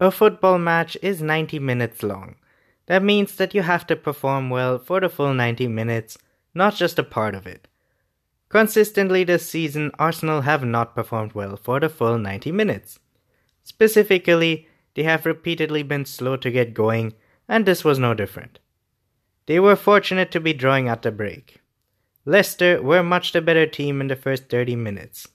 A football match is 90 minutes long. That means that you have to perform well for the full 90 minutes, not just a part of it. Consistently this season, Arsenal have not performed well for the full 90 minutes. Specifically, they have repeatedly been slow to get going, and this was no different. They were fortunate to be drawing at the break. Leicester were much the better team in the first 30 minutes.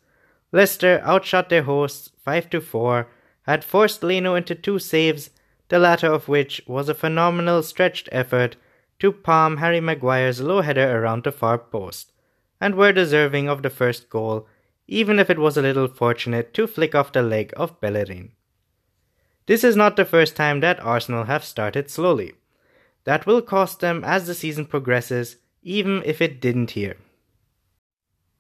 Leicester outshot their hosts 5 to 4, had forced Leno into two saves, the latter of which was a phenomenal stretched effort to palm Harry Maguire's low header around the far post, and were deserving of the first goal, even if it was a little fortunate to flick off the leg of Bellerin. This is not the first time that Arsenal have started slowly. That will cost them as the season progresses, even if it didn't here.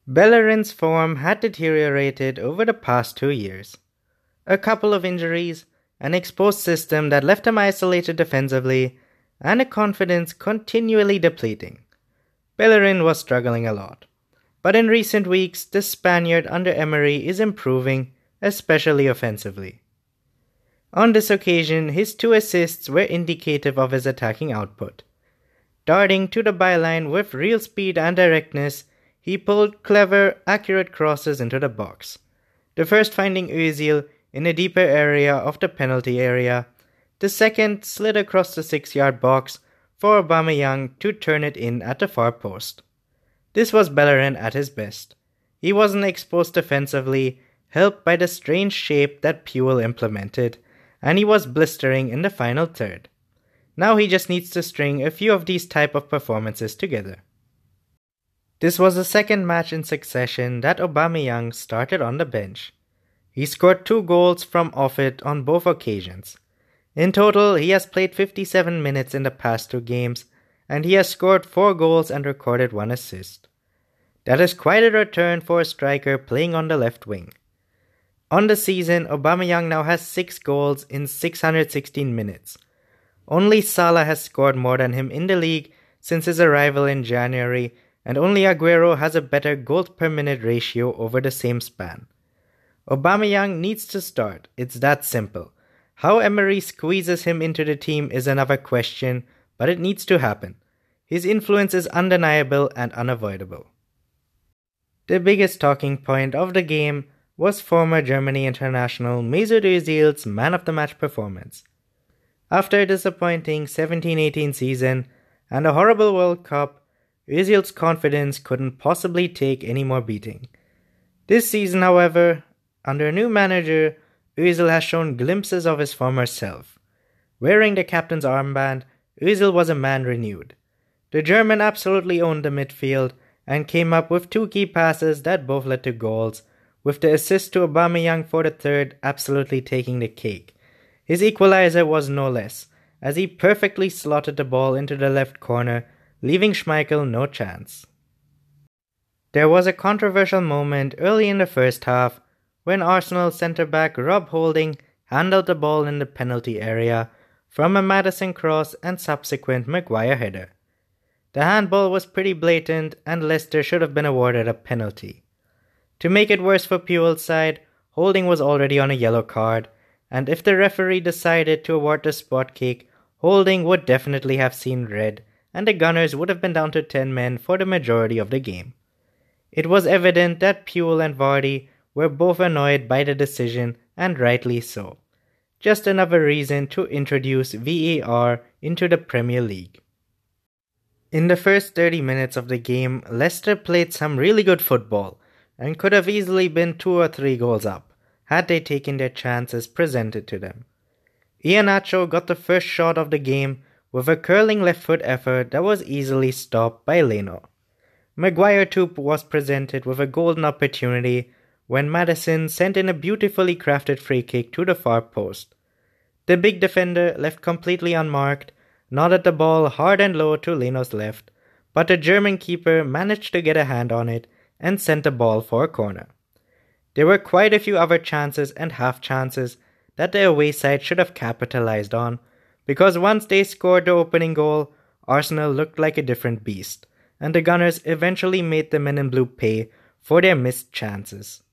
Bellerin's form had deteriorated over the past two years. A couple of injuries, an exposed system that left him isolated defensively, and a confidence continually depleting. Bellerin was struggling a lot. But in recent weeks, the Spaniard under Emery is improving, especially offensively. On this occasion, his two assists were indicative of his attacking output. Darting to the byline with real speed and directness, he pulled clever, accurate crosses into the box. The first finding Özil in a deeper area of the penalty area. The second slid across the six yard box for Aubameyang to turn it in at the far post. This was Bellerin at his best. He wasn't exposed defensively, helped by the strange shape that Puel implemented, and he was blistering in the final third. Now he just needs to string a few of these type of performances together. This was the second match in succession that Aubameyang started on the bench. He scored two goals from off it on both occasions. In total, he has played 57 minutes in the past two games, and he has scored four goals and recorded one assist. That is quite a return for a striker playing on the left wing. On the season, Aubameyang now has six goals in 616 minutes. Only Salah has scored more than him in the league since his arrival in January, and only Aguero has a better goals per minute ratio over the same span. Aubameyang needs to start. It's that simple. How Emery squeezes him into the team is another question, but it needs to happen. His influence is undeniable and unavoidable. The biggest talking point of the game was former Germany international Mesut Özil's man of the match performance. After a disappointing 17-18 season and a horrible World Cup, Özil's confidence couldn't possibly take any more beating. This season, however, under a new manager, Özil has shown glimpses of his former self. Wearing the captain's armband, Özil was a man renewed. The German absolutely owned the midfield and came up with two key passes that both led to goals, with the assist to Aubameyang for the third absolutely taking the cake. His equalizer was no less, as he perfectly slotted the ball into the left corner, leaving Schmeichel no chance. There was a controversial moment early in the first half when Arsenal centre back Rob Holding handled the ball in the penalty area from a Maddison cross and subsequent Maguire header. The handball was pretty blatant and Leicester should have been awarded a penalty. To make it worse for Puel's side, Holding was already on a yellow card, and if the referee decided to award the spot kick, Holding would definitely have seen red, and the Gunners would have been down to 10 men for the majority of the game. It was evident that Puel and Vardy were both annoyed by the decision, and rightly so. Just another reason to introduce VAR into the Premier League. In the first 30 minutes of the game, Leicester played some really good football and could have easily been two or three goals up had they taken their chances presented to them. Iheanacho got the first shot of the game with a curling left foot effort that was easily stopped by Leno. Maguire too was presented with a golden opportunity when Maddison sent in a beautifully crafted free kick to the far post. The big defender left completely unmarked, nodded the ball hard and low to Leno's left, but the German keeper managed to get a hand on it and sent the ball for a corner. There were quite a few other chances and half chances that the away side should have capitalized on, because once they scored the opening goal, Arsenal looked like a different beast, and the Gunners eventually made the men in blue pay for their missed chances.